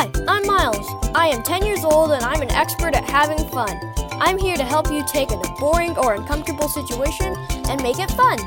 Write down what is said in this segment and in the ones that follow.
Hi, I'm Miles. I am 10 years old and I'm an expert at having fun. I'm here to help you take a boring or uncomfortable situation and make it fun.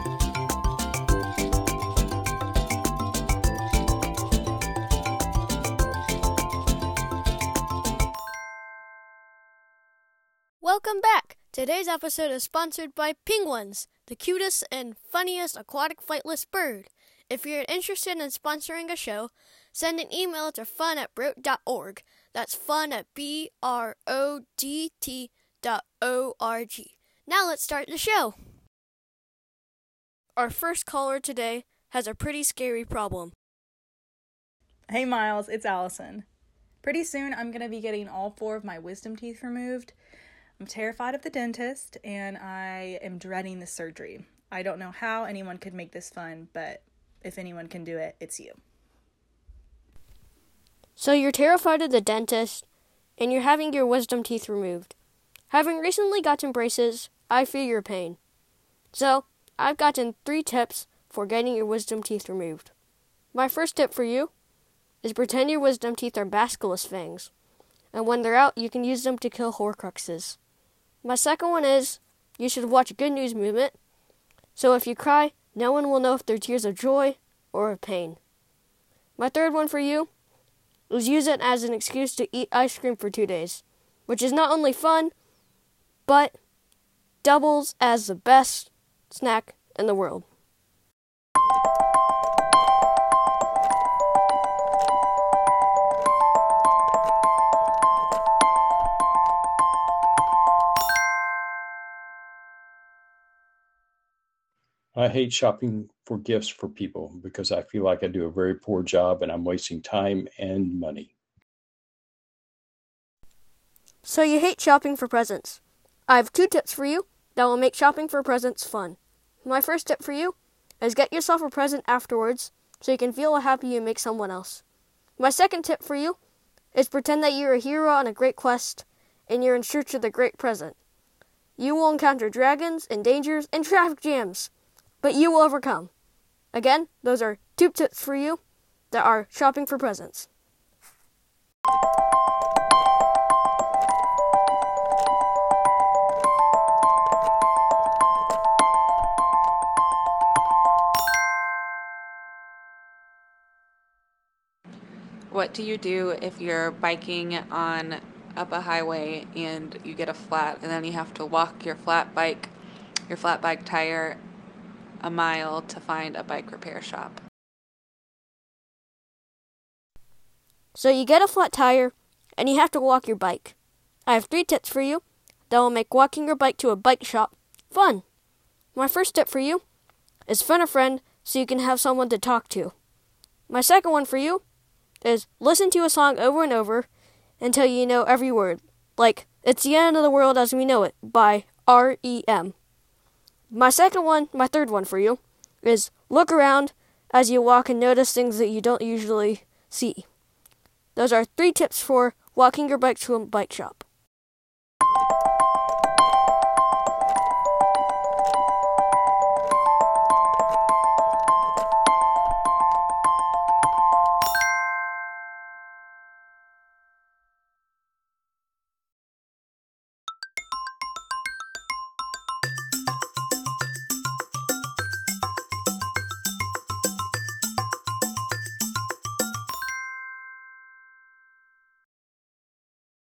Welcome back. Today's episode is sponsored by penguins, the cutest and funniest aquatic flightless bird. If you're interested in sponsoring a show, send an email to fun at brodt.org. That's fun at B R O D T dot O R G. Now let's start the show. Our first caller today has a pretty scary problem. Hey Miles, it's Allison. Pretty soon I'm going to be getting all four of my wisdom teeth removed. I'm terrified of the dentist and I am dreading the surgery. I don't know how anyone could make this fun, but if anyone can do it, it's you. So you're terrified of the dentist and you're having your wisdom teeth removed. Having recently gotten braces, I feel your pain. So, I've gotten three tips for getting your wisdom teeth removed. My first tip for you is pretend your wisdom teeth are basilisk fangs, and when they're out, you can use them to kill horcruxes. My second one is you should watch a Good News Movement, so if you cry, no one will know if they're tears of joy or of pain. My third one for you is use it as an excuse to eat ice cream for two days, which is not only fun, but doubles as the best snack in the world. I hate shopping for gifts for people because I feel like I do a very poor job and I'm wasting time and money. So you hate shopping for presents. I have two tips for you that will make shopping for presents fun. My first tip for you is get yourself a present afterwards so you can feel how happy you make someone else. My second tip for you is pretend that you're a hero on a great quest and you're in search of the great present. You will encounter dragons and dangers and traffic jams but you will overcome. Again, those are two tips for you that are shopping for presents. What do you do if you're biking on up a highway and you get a flat and then you have to walk your flat bike, your flat bike tire a mile to find a bike repair shop. So you get a flat tire and you have to walk your bike. I have three tips for you that will make walking your bike to a bike shop fun. My first tip for you is find a friend so you can have someone to talk to. My second one for you is listen to a song over and over until you know every word, like It's the End of the World as We Know It by R.E.M. My second one, my third one for you, is look around as you walk and notice things that you don't usually see. Those are three tips for walking your bike to a bike shop.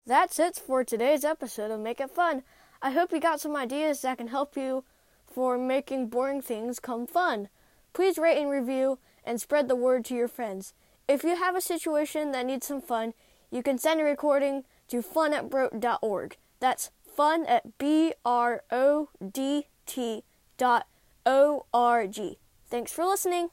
That's it for today's episode of Make It Fun. I hope you got some ideas that can help you for making boring things come fun. Please rate and review and spread the word to your friends. If you have a situation that needs some fun, you can send a recording to fun at. That's fun at B R O D T dot O R G. Thanks for listening.